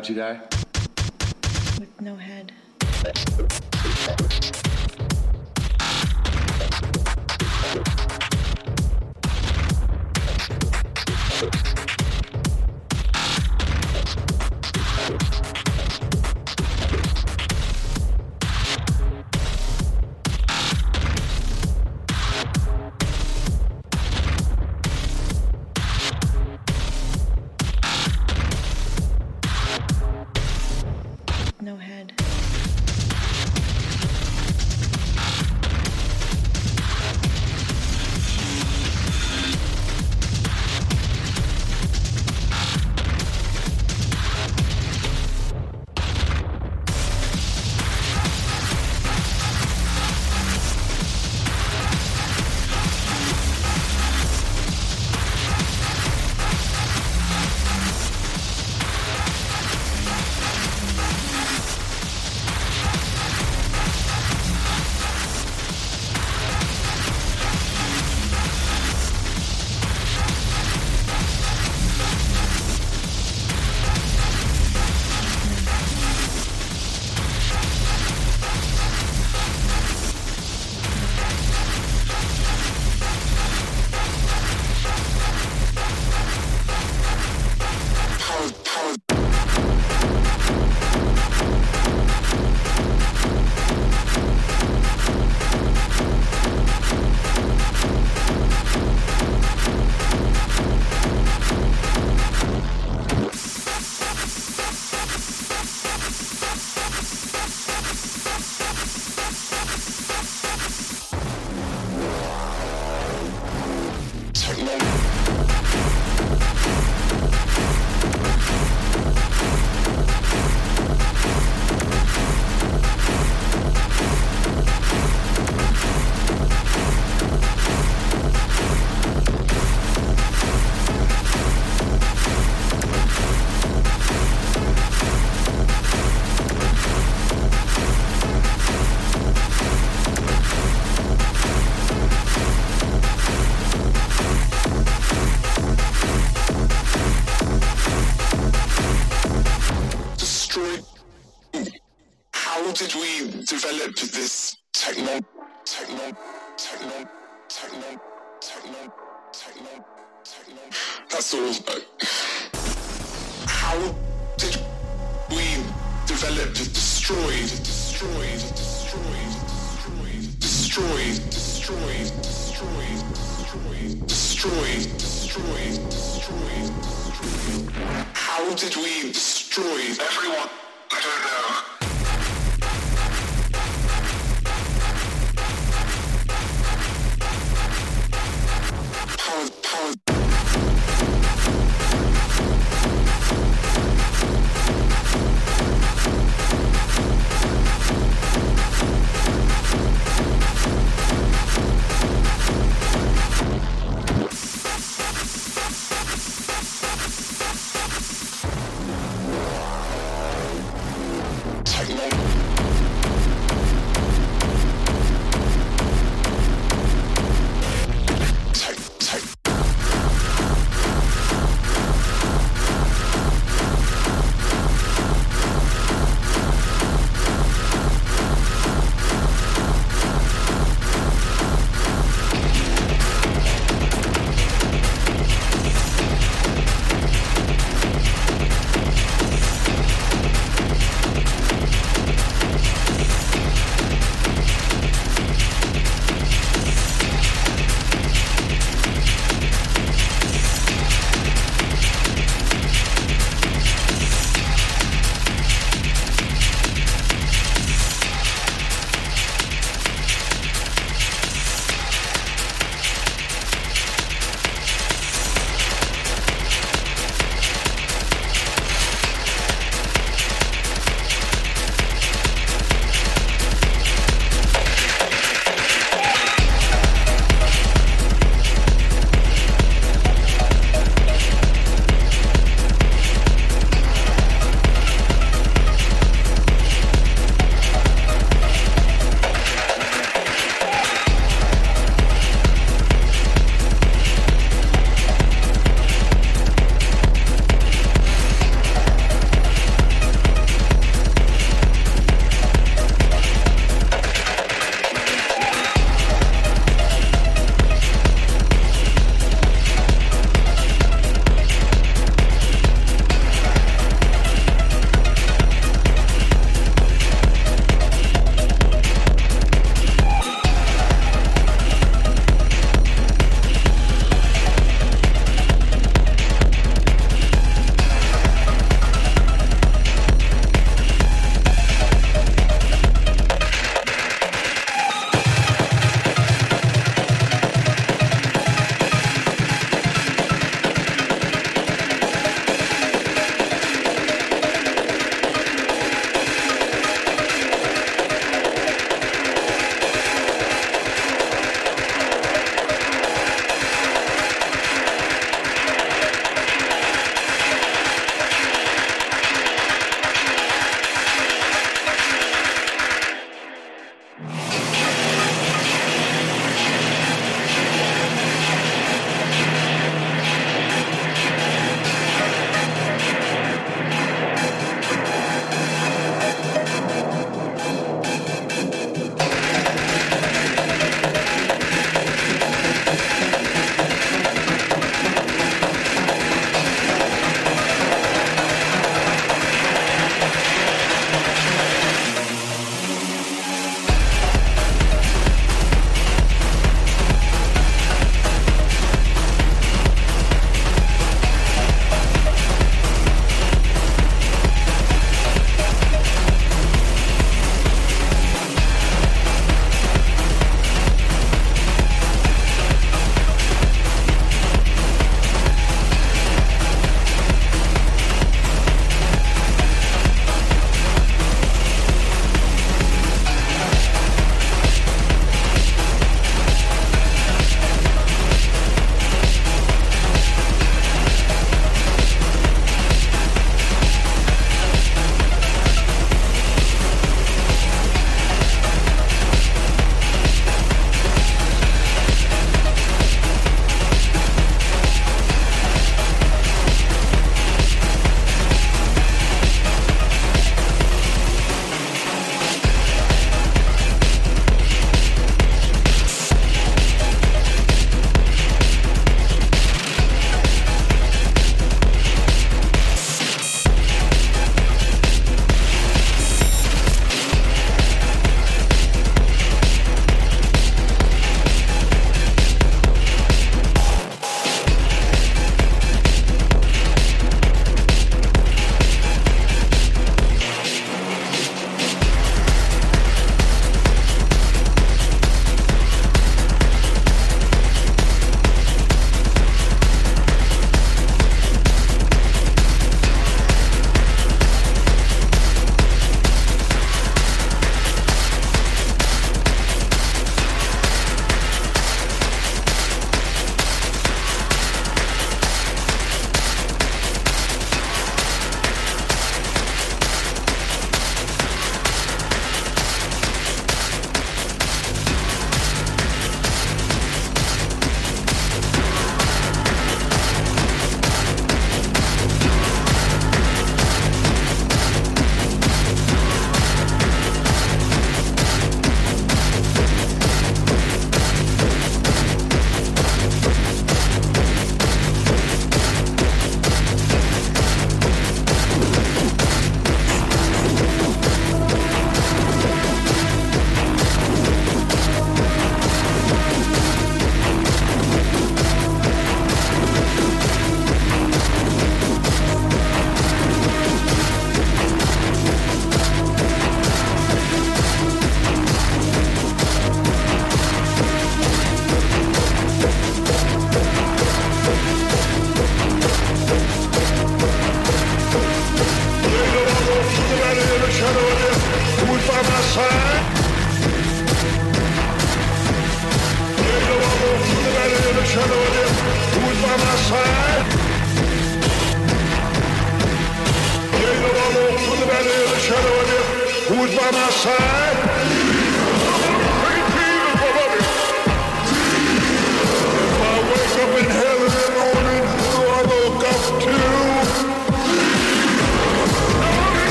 5 today?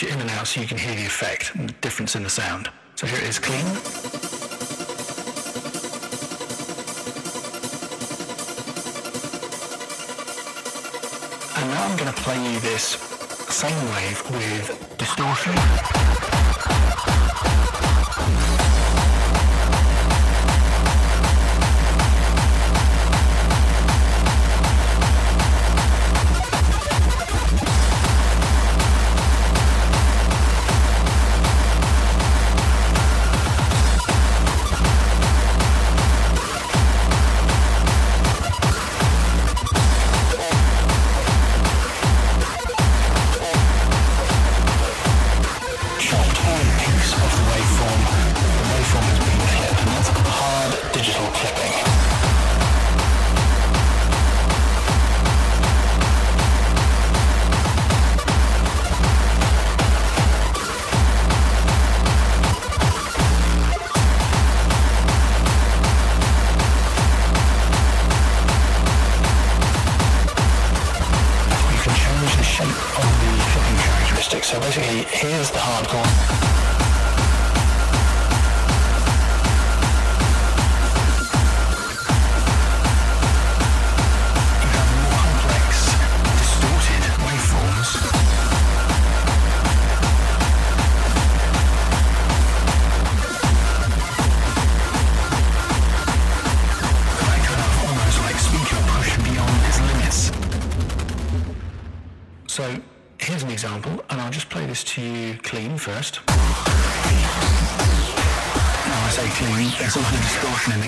switch it in and out so you can hear the effect and the difference in the sound. So here it is clean. And now I'm going to play you this same wave with distortion. So basically, here's the hardcore.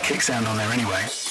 kicks sound on there anyway.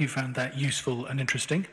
hope you found that useful and interesting.